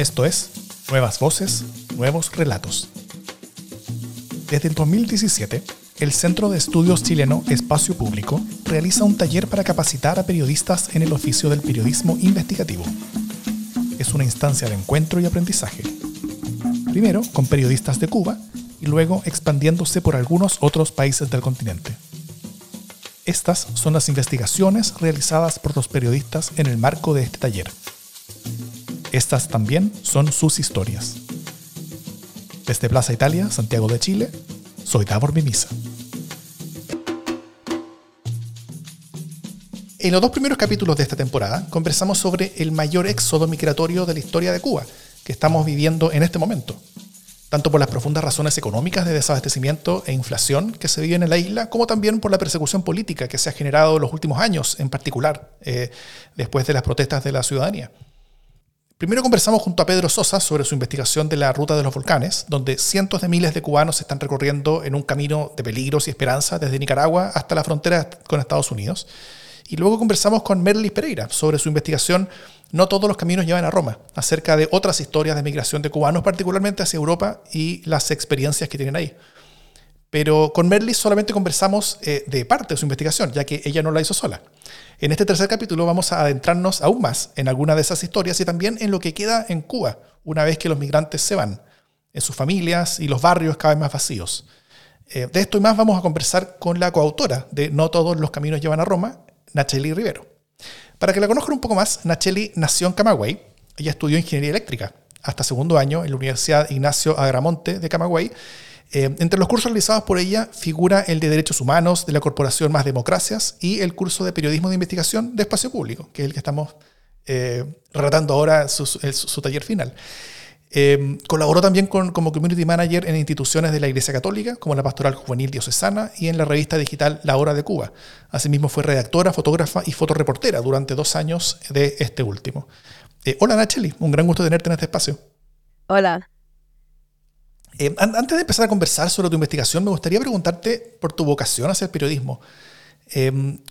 Esto es Nuevas Voces, Nuevos Relatos. Desde el 2017, el Centro de Estudios Chileno Espacio Público realiza un taller para capacitar a periodistas en el oficio del periodismo investigativo. Es una instancia de encuentro y aprendizaje. Primero con periodistas de Cuba y luego expandiéndose por algunos otros países del continente. Estas son las investigaciones realizadas por los periodistas en el marco de este taller. Estas también son sus historias. Desde Plaza Italia, Santiago de Chile, soy Davor Mimisa. En los dos primeros capítulos de esta temporada conversamos sobre el mayor éxodo migratorio de la historia de Cuba que estamos viviendo en este momento, tanto por las profundas razones económicas de desabastecimiento e inflación que se viven en la isla, como también por la persecución política que se ha generado en los últimos años, en particular eh, después de las protestas de la ciudadanía. Primero conversamos junto a Pedro Sosa sobre su investigación de la ruta de los volcanes, donde cientos de miles de cubanos están recorriendo en un camino de peligros y esperanza desde Nicaragua hasta la frontera con Estados Unidos. Y luego conversamos con Merlis Pereira sobre su investigación no todos los caminos llevan a Roma, acerca de otras historias de migración de cubanos, particularmente hacia Europa y las experiencias que tienen ahí. Pero con Merlis solamente conversamos eh, de parte de su investigación, ya que ella no la hizo sola. En este tercer capítulo vamos a adentrarnos aún más en alguna de esas historias y también en lo que queda en Cuba una vez que los migrantes se van, en sus familias y los barrios cada vez más vacíos. Eh, de esto y más vamos a conversar con la coautora de No todos los caminos llevan a Roma, Nacheli Rivero. Para que la conozcan un poco más, Nacheli nació en Camagüey. Ella estudió ingeniería eléctrica hasta segundo año en la Universidad Ignacio Agramonte de Camagüey. Eh, entre los cursos realizados por ella figura el de Derechos Humanos de la Corporación Más Democracias y el curso de Periodismo de Investigación de Espacio Público, que es el que estamos eh, relatando ahora su, taller final. Eh, colaboró también como community manager en instituciones de la Iglesia Católica, como la Pastoral Juvenil Diocesana y en la revista digital La Hora de Cuba. Asimismo fue redactora, fotógrafa y fotoreportera durante dos años de este último. Hola Nacheli, un gran gusto tenerte en este espacio. Hola. Eh, antes de empezar a conversar sobre tu investigación, me gustaría preguntarte por tu vocación hacia el periodismo.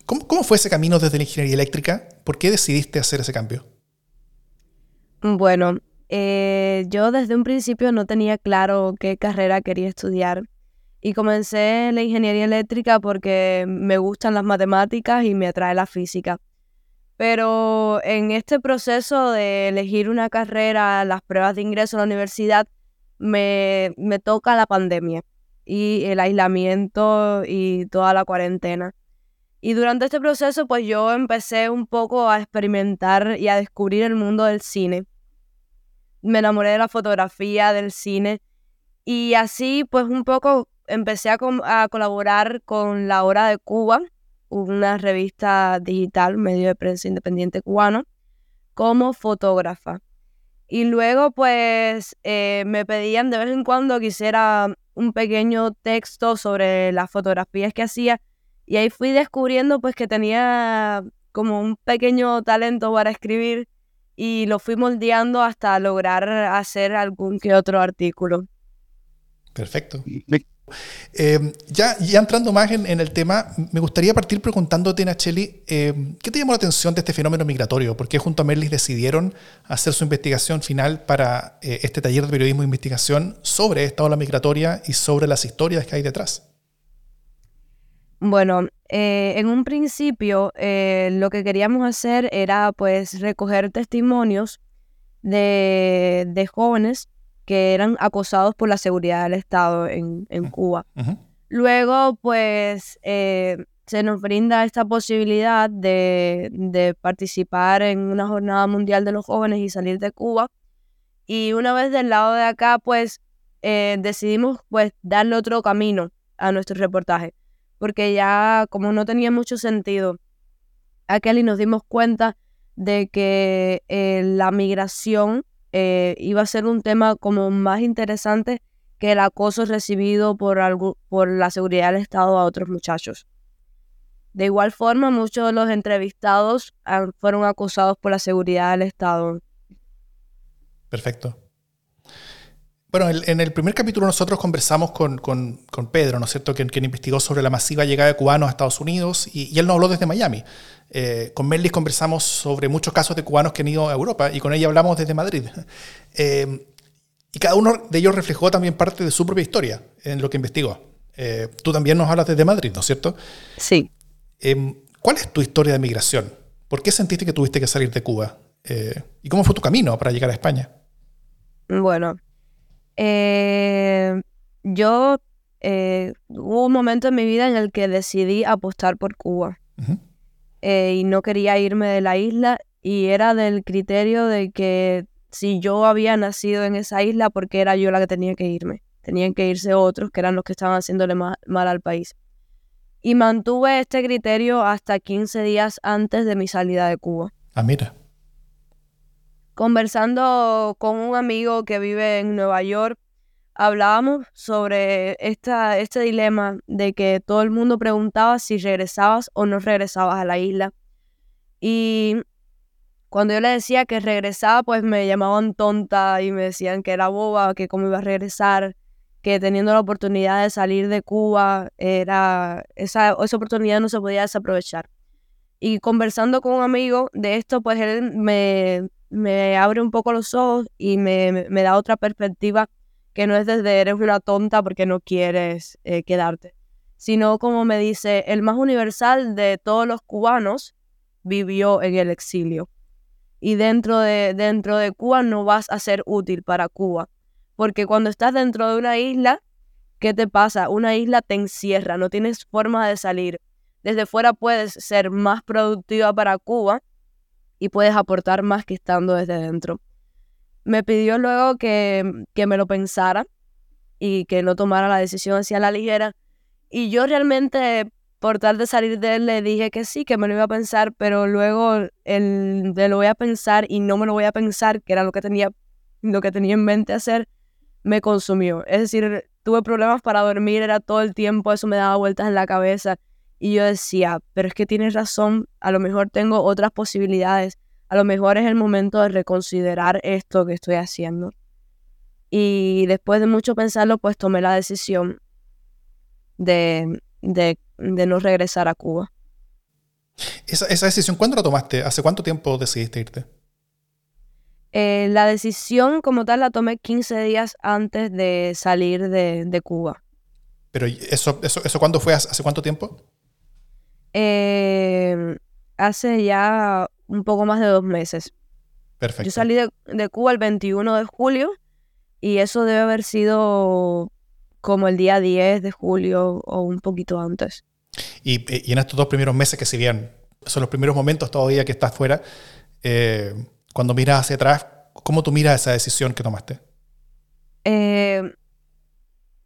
¿cómo, ¿Cómo fue ese camino desde la ingeniería eléctrica? ¿Por qué decidiste hacer ese cambio? Bueno, eh, yo desde un principio no tenía claro qué carrera quería estudiar y comencé la ingeniería eléctrica porque me gustan las matemáticas y me atrae la física. Pero en este proceso de elegir una carrera, las pruebas de ingreso a la universidad, me, me toca la pandemia y el aislamiento y toda la cuarentena. Y durante este proceso, pues yo empecé un poco a experimentar y a descubrir el mundo del cine me enamoré de la fotografía, del cine y así pues un poco empecé a, colaborar con La Hora de Cuba, una revista digital, medio de prensa independiente cubano, como fotógrafa. Y luego pues eh, me pedían de vez en cuando que hiciera un pequeño texto sobre las fotografías que hacía y ahí fui descubriendo pues que tenía como un pequeño talento para escribir y lo fui moldeando hasta lograr hacer algún que otro artículo. Perfecto. Eh, ya, entrando más en, el tema, me gustaría partir preguntándote, Nacheli, eh, ¿qué te llamó la atención de este fenómeno migratorio? ¿Por qué junto a Merlis decidieron hacer su investigación final para eh, este taller de periodismo e investigación sobre esta ola migratoria y sobre las historias que hay detrás? Bueno, eh, en un principio lo que queríamos hacer era pues recoger testimonios de, jóvenes que eran acosados por la seguridad del Estado en, Cuba. Luego pues eh, se nos brinda esta posibilidad de, de, participar en una jornada mundial de los jóvenes y salir de Cuba. Y una vez del lado de acá pues decidimos pues darle otro camino a nuestro reportaje porque ya como no tenía mucho sentido aquel y nos dimos cuenta de que eh, la migración eh, iba a ser un tema como más interesante que el acoso recibido por, algo, por la seguridad del Estado a otros muchachos. De igual forma, muchos de los entrevistados fueron acosados por la seguridad del Estado. Perfecto. Bueno, en el primer capítulo nosotros conversamos con, Pedro, ¿no es cierto?, quien, quien, investigó sobre la masiva llegada de cubanos a Estados Unidos y, él nos habló desde Miami. Eh, con Merlis conversamos sobre muchos casos de cubanos que han ido a Europa y con ella hablamos desde Madrid. Eh, y cada uno de ellos reflejó también parte de su propia historia en lo que investigó. Eh, tú también nos hablas desde Madrid, ¿no es cierto? Sí. ¿Cuál es tu historia de migración? ¿Por qué sentiste que tuviste que salir de Cuba? ¿Y cómo fue tu camino para llegar a España? Bueno, eh, yo eh, hubo un momento en mi vida en el que decidí apostar por Cuba eh, y no quería irme de la isla y era del criterio de que si yo había nacido en esa isla, porque era yo la que tenía que irme. Tenían que irse otros que eran los que estaban haciéndole mal, al país. Y mantuve este criterio hasta 15 días antes de mi salida de Cuba. Ah, mira conversando con un amigo que vive en Nueva York, hablábamos sobre esta, este dilema de que todo el mundo preguntaba si regresabas o no regresabas a la isla. Y cuando yo le decía que regresaba, pues me llamaban tonta y me decían que era boba, que cómo iba a regresar, que teniendo la oportunidad de salir de Cuba, era esa, esa oportunidad no se podía desaprovechar. Y conversando con un amigo de esto, pues él me, me abre un poco los ojos y me, da otra perspectiva que no es desde eres una tonta porque no quieres eh, quedarte, sino como me dice, el más universal de todos los cubanos vivió en el exilio. Y dentro de, dentro de Cuba no vas a ser útil para Cuba, porque cuando estás dentro de una isla, ¿qué te pasa? Una isla te encierra, no tienes forma de salir. Desde fuera puedes ser más productiva para Cuba, y puedes aportar más que estando desde dentro. Me pidió luego que, que me lo pensara y que no tomara la decisión hacia la ligera. Y yo realmente, por tal de salir de él, le dije que sí, que me lo iba a pensar, pero luego el de lo voy a pensar y no me lo voy a pensar, que era lo que tenía, lo que tenía en mente hacer, me consumió. Es decir, tuve problemas para dormir, era todo el tiempo, eso me daba vueltas en la cabeza. Y yo decía, pero es que tienes razón, a lo mejor tengo otras posibilidades, a lo mejor es el momento de reconsiderar esto que estoy haciendo. Y después de mucho pensarlo, pues tomé la decisión de, de, no regresar a Cuba. Esa, esa, decisión, ¿cuándo la tomaste? ¿Hace cuánto tiempo decidiste irte? Eh, la decisión como tal la tomé 15 días antes de salir de, de Cuba. ¿Pero eso, eso, eso cuándo fue? ¿Hace cuánto tiempo? Eh, hace ya un poco más de dos meses. Perfecto. Yo salí de, Cuba el 21 de julio y eso debe haber sido como el día 10 de julio o un poquito antes. Y, en estos dos primeros meses que si bien son los primeros momentos todavía que estás fuera, eh, cuando miras hacia atrás, ¿cómo tú miras esa decisión que tomaste? Eh,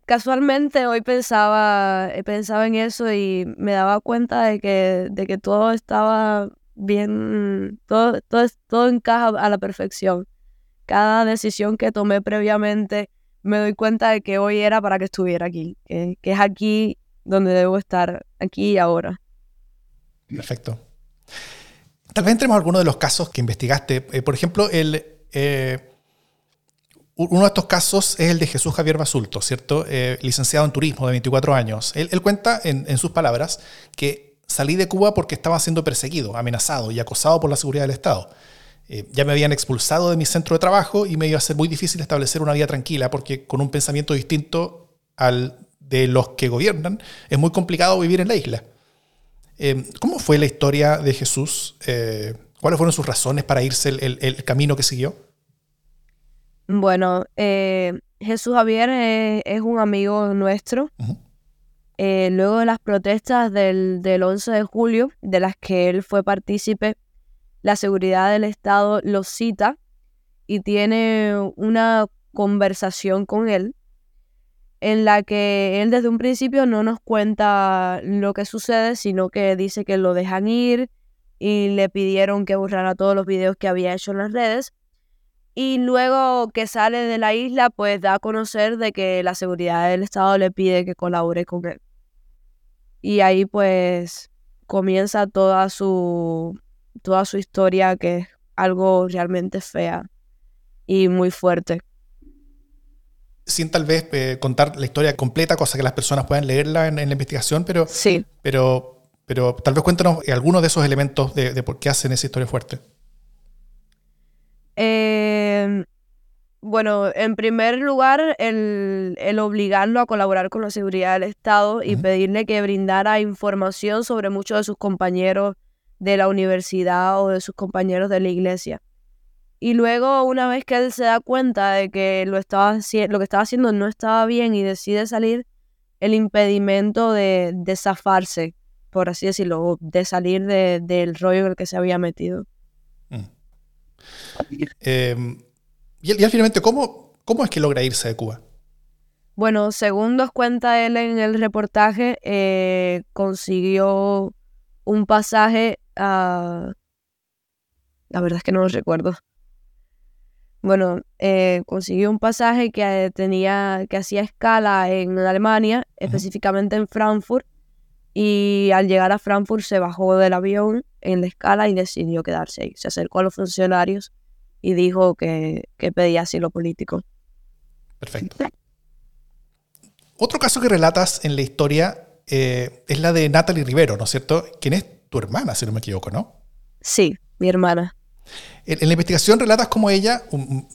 casualmente hoy pensaba, eh, pensaba en eso y me daba cuenta de que, de que todo estaba bien, todo, todo, todo encaja a la perfección. Cada decisión que tomé previamente me doy cuenta de que hoy era para que estuviera aquí, que, es aquí donde debo estar, aquí y ahora. Perfecto. Tal vez entremos a alguno de los casos que investigaste. Eh, por ejemplo, el, eh, uno de estos casos es el de Jesús Javier Basulto, ¿cierto? Eh, licenciado en turismo de 24 años. Él, cuenta en, sus palabras que salí de Cuba porque estaba siendo perseguido, amenazado y acosado por la seguridad del Estado. Eh, ya me habían expulsado de mi centro de trabajo y me iba a ser muy difícil establecer una vida tranquila porque con un pensamiento distinto al de los que gobiernan es muy complicado vivir en la isla. Eh, ¿Cómo fue la historia de Jesús? ¿Cuáles fueron sus razones para irse el camino que siguió? Bueno, eh, Jesús Javier es, un amigo nuestro. Eh, luego de las protestas del, del 11 de julio, de las que él fue partícipe, la seguridad del Estado lo cita y tiene una conversación con él en la que él desde un principio no nos cuenta lo que sucede, sino que dice que lo dejan ir y le pidieron que borrara todos los videos que había hecho en las redes y luego que sale de la isla, pues da a conocer de que la seguridad del Estado le pide que colabore con él. Y ahí pues comienza toda su, toda su historia, que es algo realmente fea y muy fuerte. sin tal vez eh, contar la historia completa, cosa que las personas puedan leerla en, la investigación, pero, sí. pero, pero tal vez cuéntanos algunos de esos elementos de, por qué hacen esa historia fuerte. Eh, bueno, en primer lugar, el, obligarlo a colaborar con la seguridad del Estado y pedirle que brindara información sobre muchos de sus compañeros de la universidad o de sus compañeros de la iglesia. Y luego, una vez que él se da cuenta de que lo, estaba, lo que estaba haciendo no estaba bien y decide salir, el impedimento de, de zafarse, por así decirlo, de salir del rollo en el que se había metido. Mm. Em, y, y, finalmente, ¿cómo, ¿cómo es que logra irse de Cuba? Bueno, según nos cuenta él en el reportaje, eh, consiguió un pasaje a... La verdad es que no lo recuerdo. Bueno, eh, consiguió un pasaje que tenía, que hacía escala en Alemania, específicamente en Frankfurt, y al llegar a Frankfurt se bajó del avión en la escala y decidió quedarse ahí. Se acercó a los funcionarios y dijo que, pedía asilo político. Perfecto. Otro caso que relatas en la historia eh, es la de Natalie Rivero, ¿no es cierto? ¿Quién es tu hermana, si no me equivoco, ¿no? Sí, mi hermana. En, la investigación relatas cómo ella,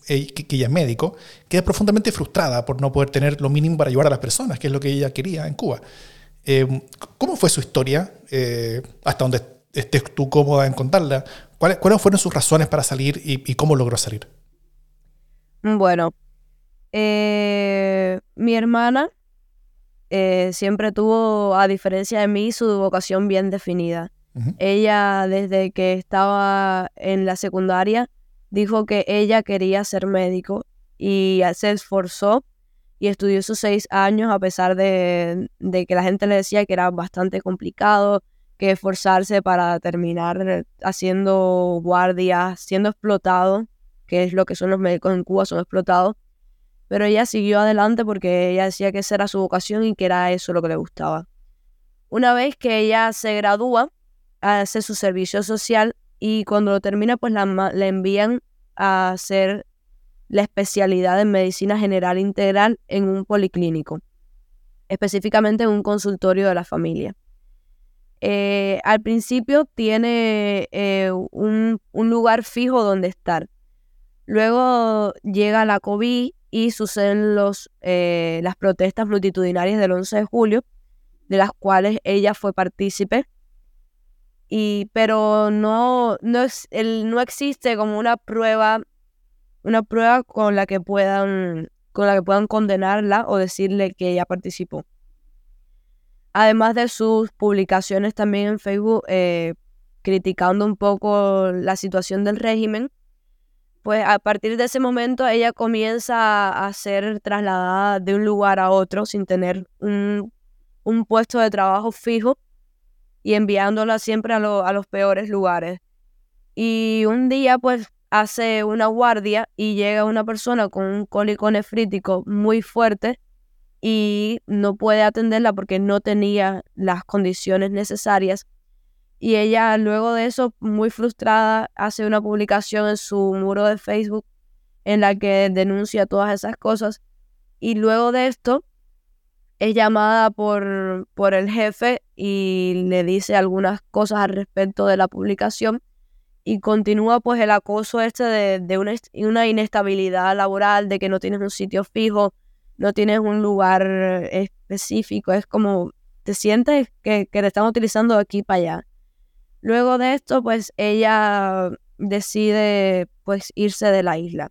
que, ella es médico, queda profundamente frustrada por no poder tener lo mínimo para ayudar a las personas, que es lo que ella quería en Cuba. Eh, ¿Cómo fue su historia? Eh, hasta donde estés tú cómoda en contarla. ¿Cuáles, fueron sus razones para salir y, cómo logró salir? Bueno, eh, mi hermana siempre tuvo, a diferencia de mí, su vocación bien definida. Ella, desde que estaba en la secundaria, dijo que ella quería ser médico y se esforzó y estudió sus seis años a pesar de, que la gente le decía que era bastante complicado, que esforzarse para terminar haciendo guardias, siendo explotado, que es lo que son los médicos en Cuba, son explotados. Pero ella siguió adelante porque ella decía que esa era su vocación y que era eso lo que le gustaba. Una vez que ella se gradúa, hace su servicio social y cuando lo termina pues la, envían a hacer la especialidad en medicina general integral en un policlínico, específicamente en un consultorio de la familia. Eh, al principio tiene eh, un, lugar fijo donde estar. Luego llega la COVID y suceden los, eh, las protestas multitudinarias del 11 de julio, de las cuales ella fue partícipe y, pero no, no, es, el, no existe como una prueba, una prueba con la que puedan, con la que puedan condenarla o decirle que ella participó. Además de sus publicaciones también en Facebook eh, criticando un poco la situación del régimen, pues a partir de ese momento ella comienza a ser trasladada de un lugar a otro sin tener un, un puesto de trabajo fijo y enviándola siempre a, los peores lugares. Y un día pues hace una guardia y llega una persona con un cólico nefrítico muy fuerte y no puede atenderla porque no tenía las condiciones necesarias. Y ella luego de eso, muy frustrada, hace una publicación en su muro de Facebook en la que denuncia todas esas cosas. Y luego de esto, es llamada por, por el jefe y le dice algunas cosas al respecto de la publicación y continúa pues el acoso este de, una, una, inestabilidad laboral, de que no tienes un sitio fijo, no tienes un lugar específico, es como te sientes que, que te están utilizando de aquí para allá. Luego de esto pues ella decide pues irse de la isla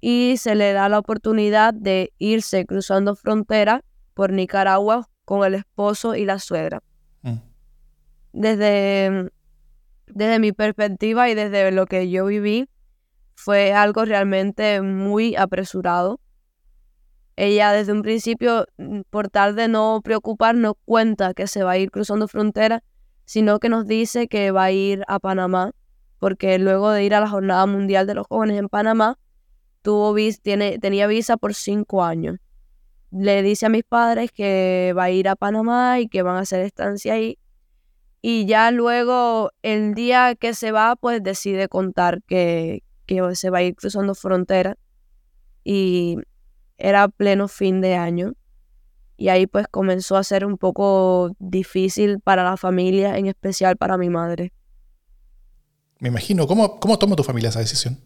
y se le da la oportunidad de irse cruzando frontera por Nicaragua con el esposo y la suegra. Mm. Desde, desde mi perspectiva y desde lo que yo viví, fue algo realmente muy apresurado. Ella desde un principio, mm, por tal de no preocupar, no cuenta que se va a ir cruzando frontera, sino que nos dice que va a ir a Panamá, porque luego de ir a la Jornada Mundial de los Jóvenes en Panamá, tuvo tiene, tenía visa por cinco años le dice a mis padres que va a ir a Panamá y que van a hacer estancia ahí. Y ya luego, el día que se va, pues decide contar que, que se va a ir cruzando fronteras. Y era pleno fin de año y ahí pues comenzó a ser un poco difícil para la familia, en especial para mi madre. Me imagino, ¿cómo, cómo toma tu familia esa decisión?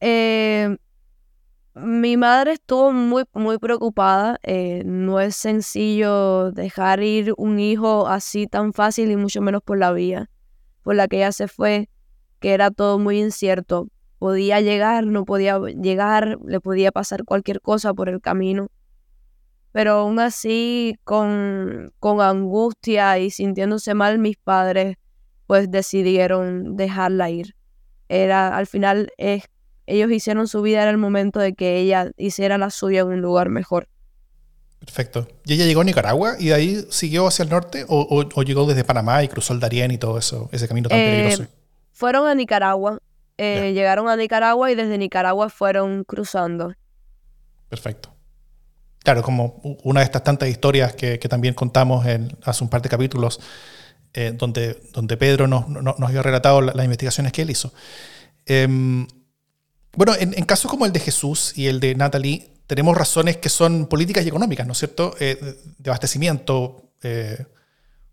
Eh, mi madre estuvo muy, muy preocupada. Eh, no es sencillo dejar ir un hijo así tan fácil y mucho menos por la vía por la que ella se fue, que era todo muy incierto. Podía llegar, no podía llegar, le podía pasar cualquier cosa por el camino. Pero aún así, con, con angustia y sintiéndose mal, mis padres pues decidieron dejarla ir. Era, al final, es ellos hicieron su vida, era el momento de que ella hiciera la suya en un lugar mejor. Perfecto. ¿Y ella llegó a Nicaragua y de ahí siguió hacia el norte o, llegó desde Panamá y cruzó el Darién y todo eso, ese camino tan eh, peligroso? Fueron a Nicaragua, eh, llegaron a Nicaragua y desde Nicaragua fueron cruzando. Perfecto. Claro, como una de estas tantas historias que, también contamos en, hace un par de capítulos, eh, donde, donde Pedro nos, nos, había relatado las investigaciones que él hizo. Em, bueno, en, casos como el de Jesús y el de Natalie, tenemos razones que son políticas y económicas, ¿no es cierto? Eh, de abastecimiento.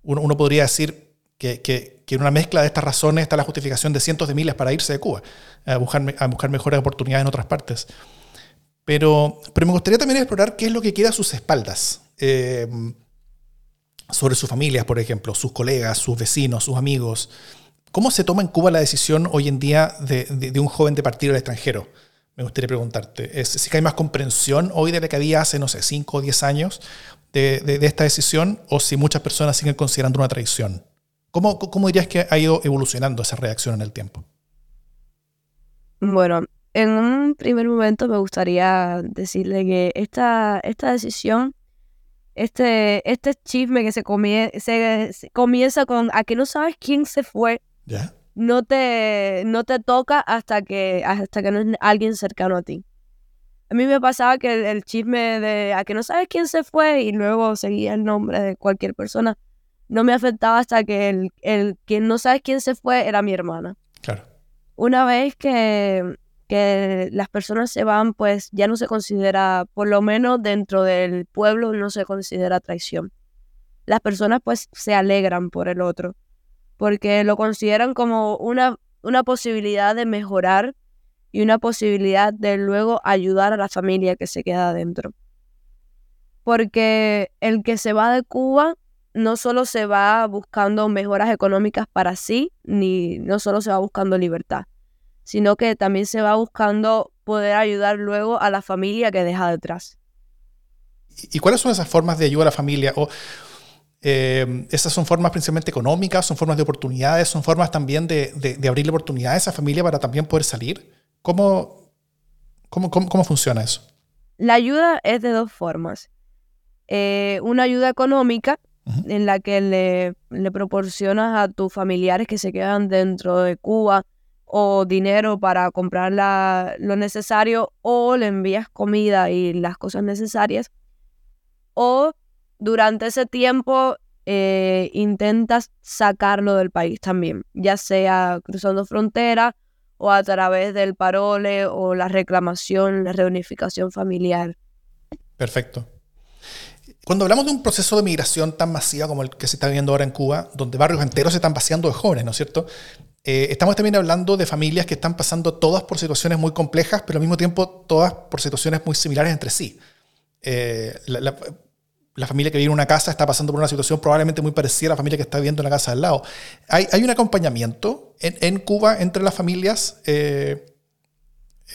Uno, podría decir que, en una mezcla de estas razones está la justificación de cientos de miles para irse de Cuba, a buscar, a buscar mejores oportunidades en otras partes. Pero, pero me gustaría también explorar qué es lo que queda a sus espaldas. Eh, sobre sus familias, por ejemplo, sus colegas, sus vecinos, sus amigos. ¿Cómo se toma en Cuba la decisión hoy en día de, un joven de partir al extranjero? Me gustaría preguntarte. ¿Es, ¿Si hay más comprensión hoy de la que había hace, no sé, 5 o 10 años de, esta decisión o si muchas personas siguen considerando una traición? ¿Cómo, ¿Cómo dirías que ha ido evolucionando esa reacción en el tiempo? Bueno, en un primer momento me gustaría decirle que esta, esta decisión, este, este chisme que se, se, comienza con a que no sabes quién se fue, no te, no te toca hasta que, hasta que no es alguien cercano a ti. A mí me pasaba que el, chisme de a que no sabes quién se fue y luego seguía el nombre de cualquier persona no me afectaba hasta que el, el quien no sabes quién se fue era mi hermana. Claro. Una vez que, que las personas se van, pues ya no se considera, por lo menos dentro del pueblo, no se considera traición. Las personas pues se alegran por el otro porque lo consideran como una, una posibilidad de mejorar y una posibilidad de luego ayudar a la familia que se queda adentro. Porque el que se va de Cuba no solo se va buscando mejoras económicas para sí, ni no solo se va buscando libertad, sino que también se va buscando poder ayudar luego a la familia que deja detrás. ¿Y cuáles son esas formas de ayuda a la familia? O, eh, esas son formas principalmente económicas, son formas de oportunidades, son formas también de, de, abrirle oportunidades a esa familia para también poder salir. ¿Cómo, cómo, cómo, funciona eso? La ayuda es de dos formas. Eh, una ayuda económica, en la que le, le, proporcionas a tus familiares que se quedan dentro de Cuba o dinero para comprar lo necesario o le envías comida y las cosas necesarias. O durante ese tiempo eh, intentas sacarlo del país también, ya sea cruzando frontera o a través del parole o la reclamación, la reunificación familiar. Perfecto. Cuando hablamos de un proceso de migración tan masiva como el que se está viviendo ahora en Cuba, donde barrios enteros se están vaciando de jóvenes, ¿no es cierto? Eh, estamos también hablando de familias que están pasando todas por situaciones muy complejas, pero al mismo tiempo todas por situaciones muy similares entre sí. Eh, la, familia que vive en una casa está pasando por una situación probablemente muy parecida a la familia que está viviendo en la casa al lado. ¿Hay, hay un acompañamiento en, Cuba entre las familias? Eh,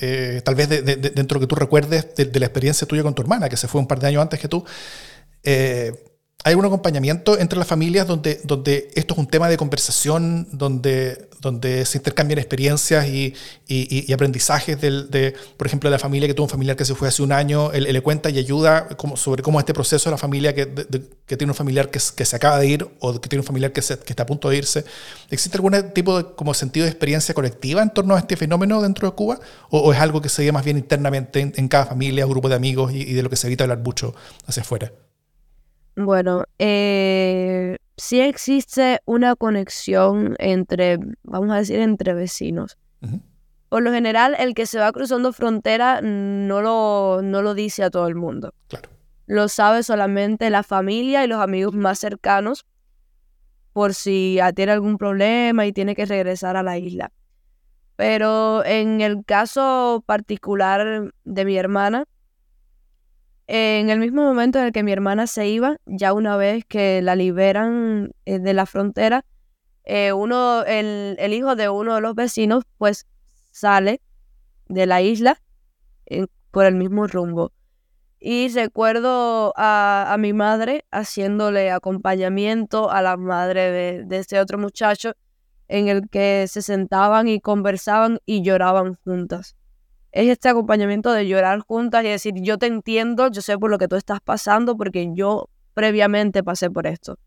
eh, tal vez dentro de lo que tú recuerdes de, la experiencia tuya con tu hermana, que se fue un par de años antes que tú. Eh, ¿Hay un acompañamiento entre las familias donde, donde esto es un tema de conversación, donde, donde se intercambian experiencias y, y, aprendizajes del, de, por ejemplo, de la familia que tuvo un familiar que se fue hace un año, él, le cuenta y ayuda como, sobre cómo este proceso de la familia que, que tiene un familiar que, que, se acaba de ir o que tiene un familiar que, se, que está a punto de irse. ¿Existe algún tipo de como sentido de experiencia colectiva en torno a este fenómeno dentro de Cuba? ¿O, es algo que se ve más bien internamente en, cada familia, grupo de amigos y, y de lo que se evita hablar mucho hacia afuera? Bueno, eh, sí existe una conexión entre, vamos a decir, entre vecinos. Por lo general, el que se va cruzando frontera no lo, no lo dice a todo el mundo. Claro. Lo sabe solamente la familia y los amigos más cercanos por si tiene algún problema y tiene que regresar a la isla. Pero en el caso particular de mi hermana, en el mismo momento en el que mi hermana se iba, ya una vez que la liberan eh, de la frontera, eh, uno, el, hijo de uno de los vecinos, pues sale de la isla por el mismo rumbo. Y recuerdo a, mi madre haciéndole acompañamiento a la madre de, de este otro muchacho en el que se sentaban y conversaban y lloraban juntas. Es este acompañamiento de llorar juntas y decir, yo te entiendo, yo sé por lo que tú estás pasando porque yo previamente pasé por esto.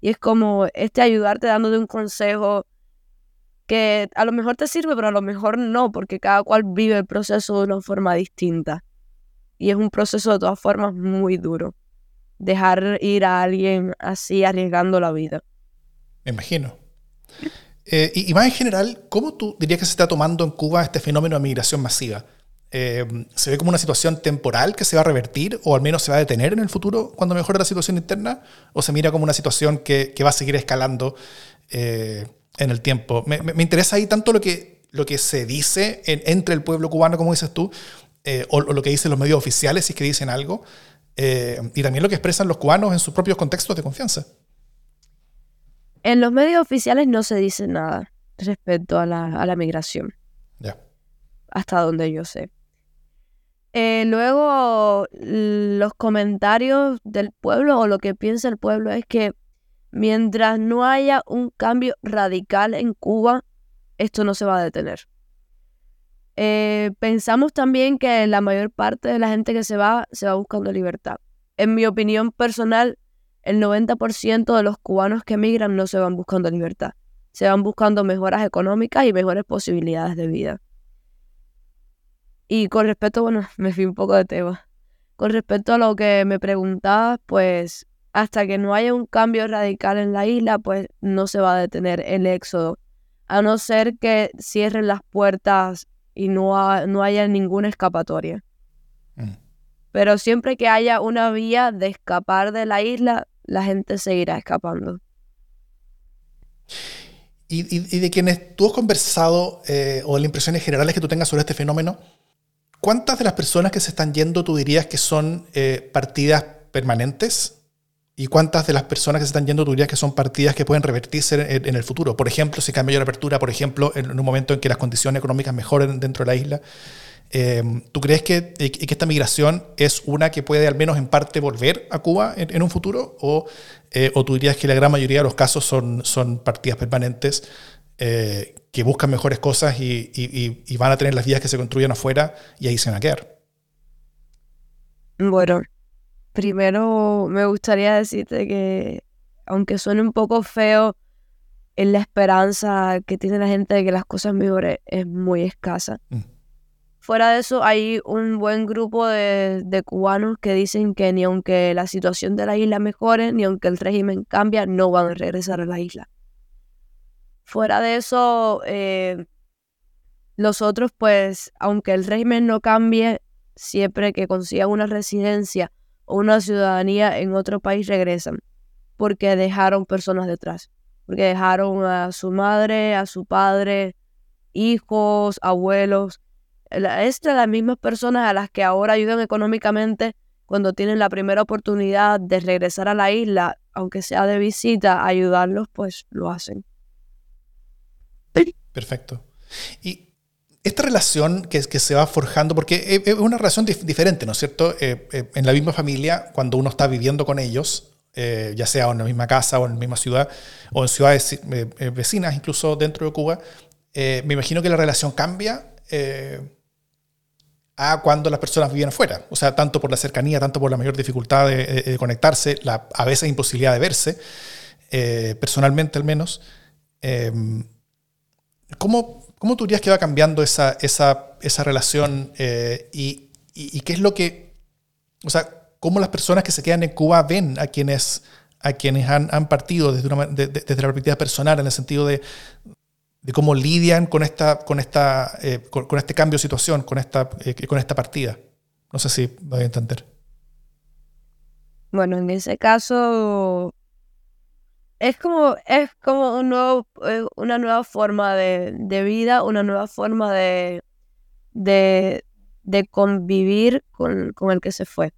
Y es como este ayudarte dándote un consejo que a lo mejor te sirve, pero a lo mejor no, porque cada cual vive el proceso de una forma distinta. Y es un proceso de todas formas muy duro. Dejar ir a alguien así arriesgando la vida. Me imagino. Eh, y, más en general, ¿cómo tú dirías que se está tomando en Cuba este fenómeno de migración masiva? Eh, ¿Se ve como una situación temporal que se va a revertir o al menos se va a detener en el futuro cuando mejore la situación interna? ¿O se mira como una situación que, va a seguir escalando eh, en el tiempo? Me, interesa ahí tanto lo que, lo que se dice entre el pueblo cubano, como dices tú, o, lo que dicen los medios oficiales, si es que dicen algo, y también lo que expresan los cubanos en sus propios contextos de confianza. En los medios oficiales no se dice nada respecto a la, migración. Ya. Hasta donde yo sé. Eh, luego, los comentarios del pueblo o lo que piensa el pueblo es que mientras no haya un cambio radical en Cuba, esto no se va a detener. Eh, pensamos también que la mayor parte de la gente que se va, se va buscando libertad. En mi opinión personal, el 90% de los cubanos que emigran no se van buscando libertad, se van buscando mejoras económicas y mejores posibilidades de vida. Y con respecto, bueno, me fui un poco de tema. Con respecto a lo que me preguntabas, pues hasta que no haya un cambio radical en la isla, pues no se va a detener el éxodo, a no ser que cierren las puertas y no, no haya ninguna escapatoria. Mm. Pero siempre que haya una vía de escapar de la isla, la gente seguirá escapando. Y, de quienes tú has conversado eh, o las impresiones generales que tú tengas sobre este fenómeno, ¿cuántas de las personas que se están yendo tú dirías que son eh, partidas permanentes? ¿Y cuántas de las personas que se están yendo tú dirías que son partidas que pueden revertirse en, el futuro? Por ejemplo, si cambia la apertura, por ejemplo, en, un momento en que las condiciones económicas mejoren dentro de la isla. Eh, ¿Tú crees que, que, esta migración es una que puede al menos en parte volver a Cuba en, un futuro? O, eh, ¿O, tú dirías que la gran mayoría de los casos son, son partidas permanentes eh, que buscan mejores cosas y, y, van a tener las vías que se construyan afuera y ahí se van a quedar? Bueno, primero me gustaría decirte que, aunque suene un poco feo, en la esperanza que tiene la gente de que las cosas mejoren es muy escasa. Mm. Fuera de eso, hay un buen grupo de, cubanos que dicen que ni aunque la situación de la isla mejore, ni aunque el régimen cambie, no van a regresar a la isla. Fuera de eso, eh, los otros, pues, aunque el régimen no cambie, siempre que consigan una residencia o una ciudadanía en otro país, regresan, porque dejaron personas detrás, porque dejaron a su madre, a su padre, hijos, abuelos, es de las mismas personas a las que ahora ayudan económicamente cuando tienen la primera oportunidad de regresar a la isla, aunque sea de visita, ayudarlos, pues lo hacen. Perfecto. Y esta relación que, que se va forjando, porque es una relación diferente, ¿no es cierto? Eh, eh, en la misma familia, cuando uno está viviendo con ellos, eh, ya sea en la misma casa o en la misma ciudad, o en ciudades vecinas, incluso dentro de Cuba, me imagino que la relación cambia a cuando las personas vivían afuera. O sea, tanto por la cercanía, tanto por la mayor dificultad de, conectarse, la a veces imposibilidad de verse, eh, personalmente al menos. Eh, ¿cómo, ¿cómo, tú dirías que va cambiando esa, esa, esa relación eh, y, y, qué es lo que, o sea, cómo las personas que se quedan en Cuba ven a quienes, a quienes han, han partido desde, una, desde la perspectiva personal, en el sentido de, de cómo lidian con, esta, con, esta, eh, con, este cambio de situación, con esta, eh, con esta partida. No sé si voy a entender. Bueno, en ese caso es como, es como un nuevo, eh, una nueva forma de, vida, una nueva forma de, de, convivir con, con, el que se fue.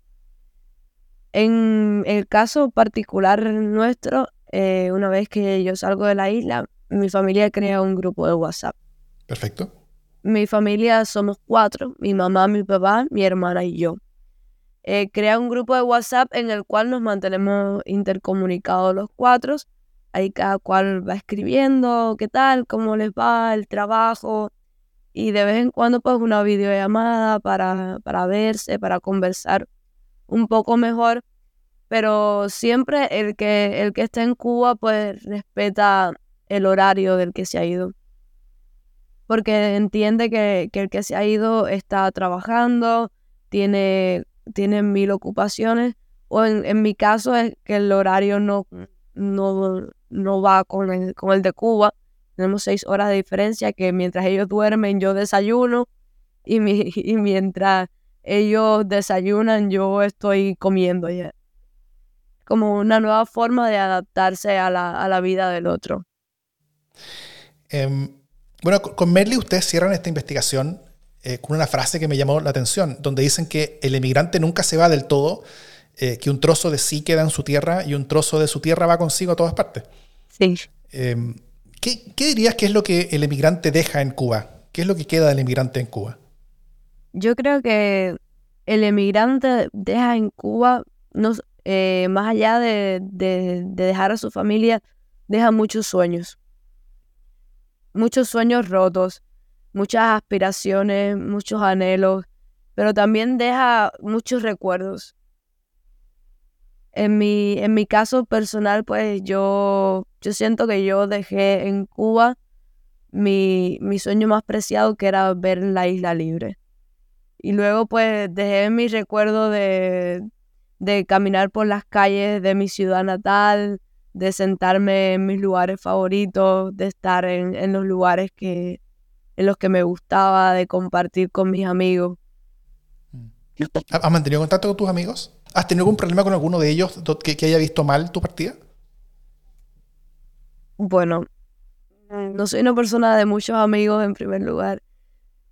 En el caso particular nuestro, una vez que yo salgo de la isla, mi familia crea un grupo de WhatsApp. Perfecto. Mi familia somos cuatro, mi mamá, mi papá, mi hermana y yo. Eh, crea un grupo de WhatsApp en el cual nos mantenemos intercomunicados los cuatro. Ahí cada cual va escribiendo qué tal, cómo les va el trabajo. Y de vez en cuando pues una videollamada para, para verse, para conversar un poco mejor pero siempre el que, el que está en Cuba pues respeta el horario del que se ha ido. Porque entiende que, el que se ha ido está trabajando, tiene, tiene mil ocupaciones, o en, mi caso es que el horario no, no, no va con el, con el de Cuba. Tenemos seis horas de diferencia que mientras ellos duermen yo desayuno y, mi, y mientras ellos desayunan yo estoy comiendo ya como una nueva forma de adaptarse a la, vida del otro. Em, bueno, con Merly ustedes cierran esta investigación eh, con una frase que me llamó la atención, donde dicen que el emigrante nunca se va del todo, eh, que un trozo de sí queda en su tierra y un trozo de su tierra va consigo a todas partes. Sí. Em, ¿qué, dirías que es lo que el emigrante deja en Cuba? ¿Qué es lo que queda del emigrante en Cuba? Yo creo que el emigrante deja en Cuba no, eh, más allá de, dejar a su familia, deja muchos sueños. Muchos sueños rotos, muchas aspiraciones, muchos anhelos, pero también deja muchos recuerdos. En mi, en mi caso personal, pues yo, yo siento que yo dejé en Cuba mi, mi sueño más preciado, que era ver la isla libre. Y luego pues dejé mi recuerdo de, de caminar por las calles de mi ciudad natal, de sentarme en mis lugares favoritos, de estar en, los lugares que, en los que me gustaba, de compartir con mis amigos. Mm. ¿Has mantenido contacto con tus amigos? ¿Has tenido algún problema con alguno de ellos que, que haya visto mal tu partida? Bueno, no soy una persona de muchos amigos en primer lugar.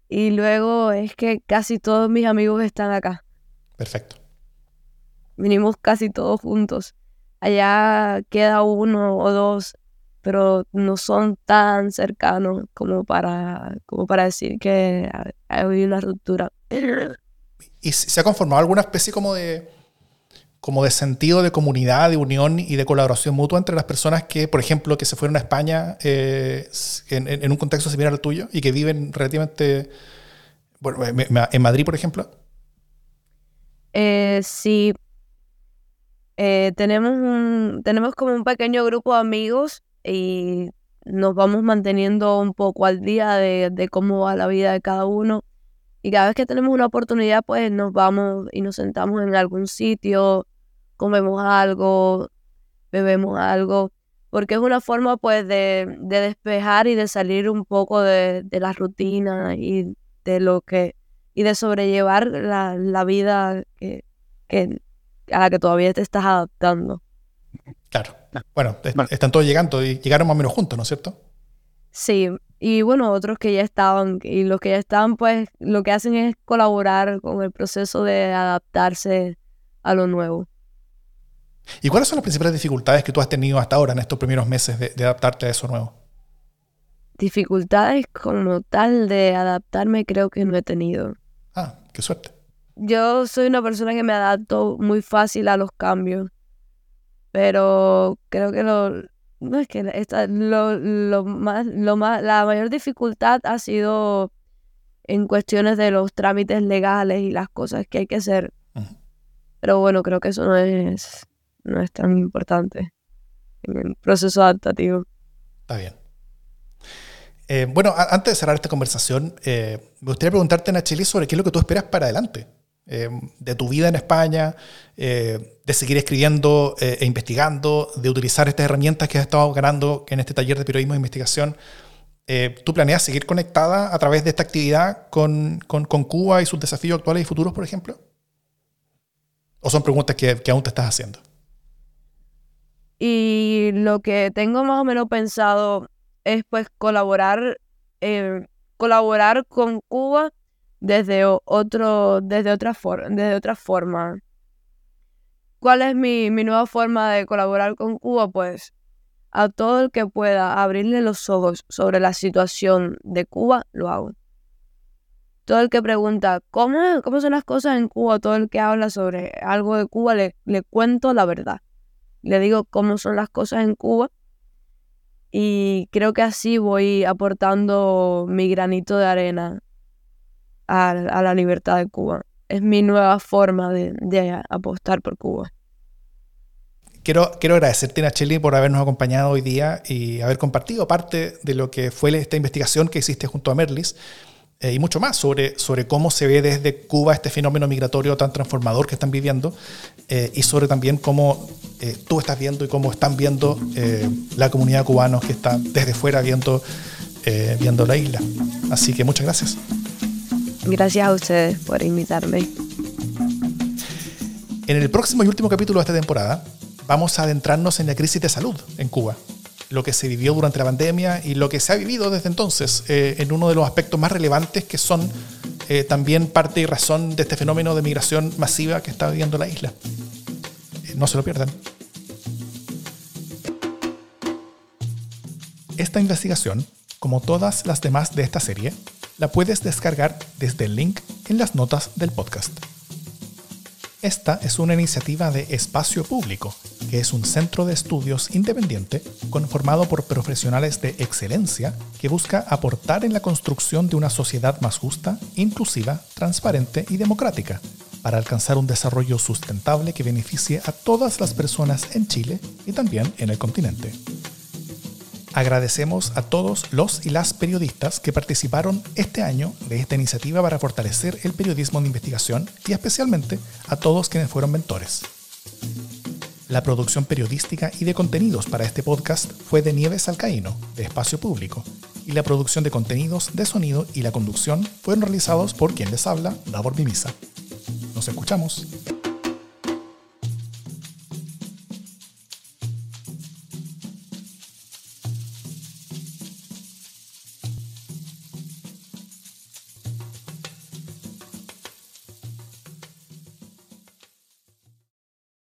Y luego es que casi todos mis amigos están acá. Perfecto vinimos casi todos juntos. Allá queda uno o dos, pero no son tan cercanos como para, como para decir que ha, habido una ruptura. ¿Y se ha conformado alguna especie como de, como de sentido de comunidad, de unión y de colaboración mutua entre las personas que, por ejemplo, que se fueron a España eh, en, un contexto similar al tuyo y que viven relativamente, bueno, en Madrid, por ejemplo? Eh, sí, eh, tenemos, un, tenemos como un pequeño grupo de amigos y nos vamos manteniendo un poco al día de, cómo va la vida de cada uno. Y cada vez que tenemos una oportunidad, pues nos vamos y nos sentamos en algún sitio, comemos algo, bebemos algo, porque es una forma pues de, despejar y de salir un poco de, la rutina y de lo que y de sobrellevar la, vida que, que, a la que todavía te estás adaptando. Claro. Bueno, están todos llegando y llegaron más o menos juntos, ¿no es cierto? Sí, y bueno, otros que ya estaban, y los que ya estaban, pues lo que hacen es colaborar con el proceso de adaptarse a lo nuevo. ¿Y cuáles son las principales dificultades que tú has tenido hasta ahora en estos primeros meses de, de adaptarte a eso nuevo? Dificultades como tal de adaptarme creo que no he tenido. Ah, qué suerte yo soy una persona que me adapto muy fácil a los cambios, pero creo que lo, no es que esta, lo, lo, más, lo más, la mayor dificultad ha sido en cuestiones de los trámites legales y las cosas que hay que hacer. Pero bueno, creo que eso no es, no es tan importante en el proceso adaptativo. Está bien. Eh, bueno, antes de cerrar esta conversación, eh, me gustaría preguntarte, Nacheli, sobre qué es lo que tú esperas para adelante. Eh, de tu vida en España, eh, de seguir escribiendo eh, e investigando, de utilizar estas herramientas que has estado ganando en este taller de periodismo e investigación. Eh, ¿Tú planeas seguir conectada a través de esta actividad con, con, Cuba y sus desafíos actuales y futuros, por ejemplo? ¿O son preguntas que, aún te estás haciendo? Y lo que tengo más o menos pensado es pues colaborar, colaborar con Cuba desde otro, desde otra forma, desde forma. ¿Cuál es mi, mi nueva forma de colaborar con Cuba? Pues a todo el que pueda abrirle los ojos sobre la situación de Cuba, lo hago. Todo el que pregunta cómo, cómo son las cosas en Cuba, todo el que habla sobre algo de Cuba, le, le cuento la verdad. Le digo cómo son las cosas en Cuba y creo que así voy aportando mi granito de arena a, la libertad de Cuba. Es mi nueva forma de, de apostar por Cuba. Quiero, quiero agradecerte, Nacheli, por habernos acompañado hoy día y haber compartido parte de lo que fue esta investigación que hiciste junto a Merlis eh, y mucho más sobre, sobre cómo se ve desde Cuba este fenómeno migratorio tan transformador que están viviendo eh, y sobre también cómo eh, tú estás viendo y cómo están viendo la comunidad cubana que está desde fuera viendo, viendo la isla. Así que muchas gracias. Gracias a ustedes por invitarme. En el próximo y último capítulo de esta temporada vamos a adentrarnos en la crisis de salud en Cuba, lo que se vivió durante la pandemia y lo que se ha vivido desde entonces eh, en uno de los aspectos más relevantes que son eh, también parte y razón de este fenómeno de migración masiva que está viviendo la isla. Eh, no se lo pierdan. Esta investigación, como todas las demás de esta serie, la puedes descargar desde el link en las notas del podcast. Esta es una iniciativa de Espacio Público, que es un centro de estudios independiente conformado por profesionales de excelencia que busca aportar en la construcción de una sociedad más justa, inclusiva, transparente y democrática, para alcanzar un desarrollo sustentable que beneficie a todas las personas en Chile y también en el continente. Agradecemos a todos los y las periodistas que participaron este año de esta iniciativa para fortalecer el periodismo de investigación y especialmente a todos quienes fueron mentores. La producción periodística y de contenidos para este podcast fue de Nieves Alcaíno, de Espacio Público, y la producción de contenidos de sonido y la conducción fueron realizados por quien les habla, Davor Mimisa. Nos escuchamos.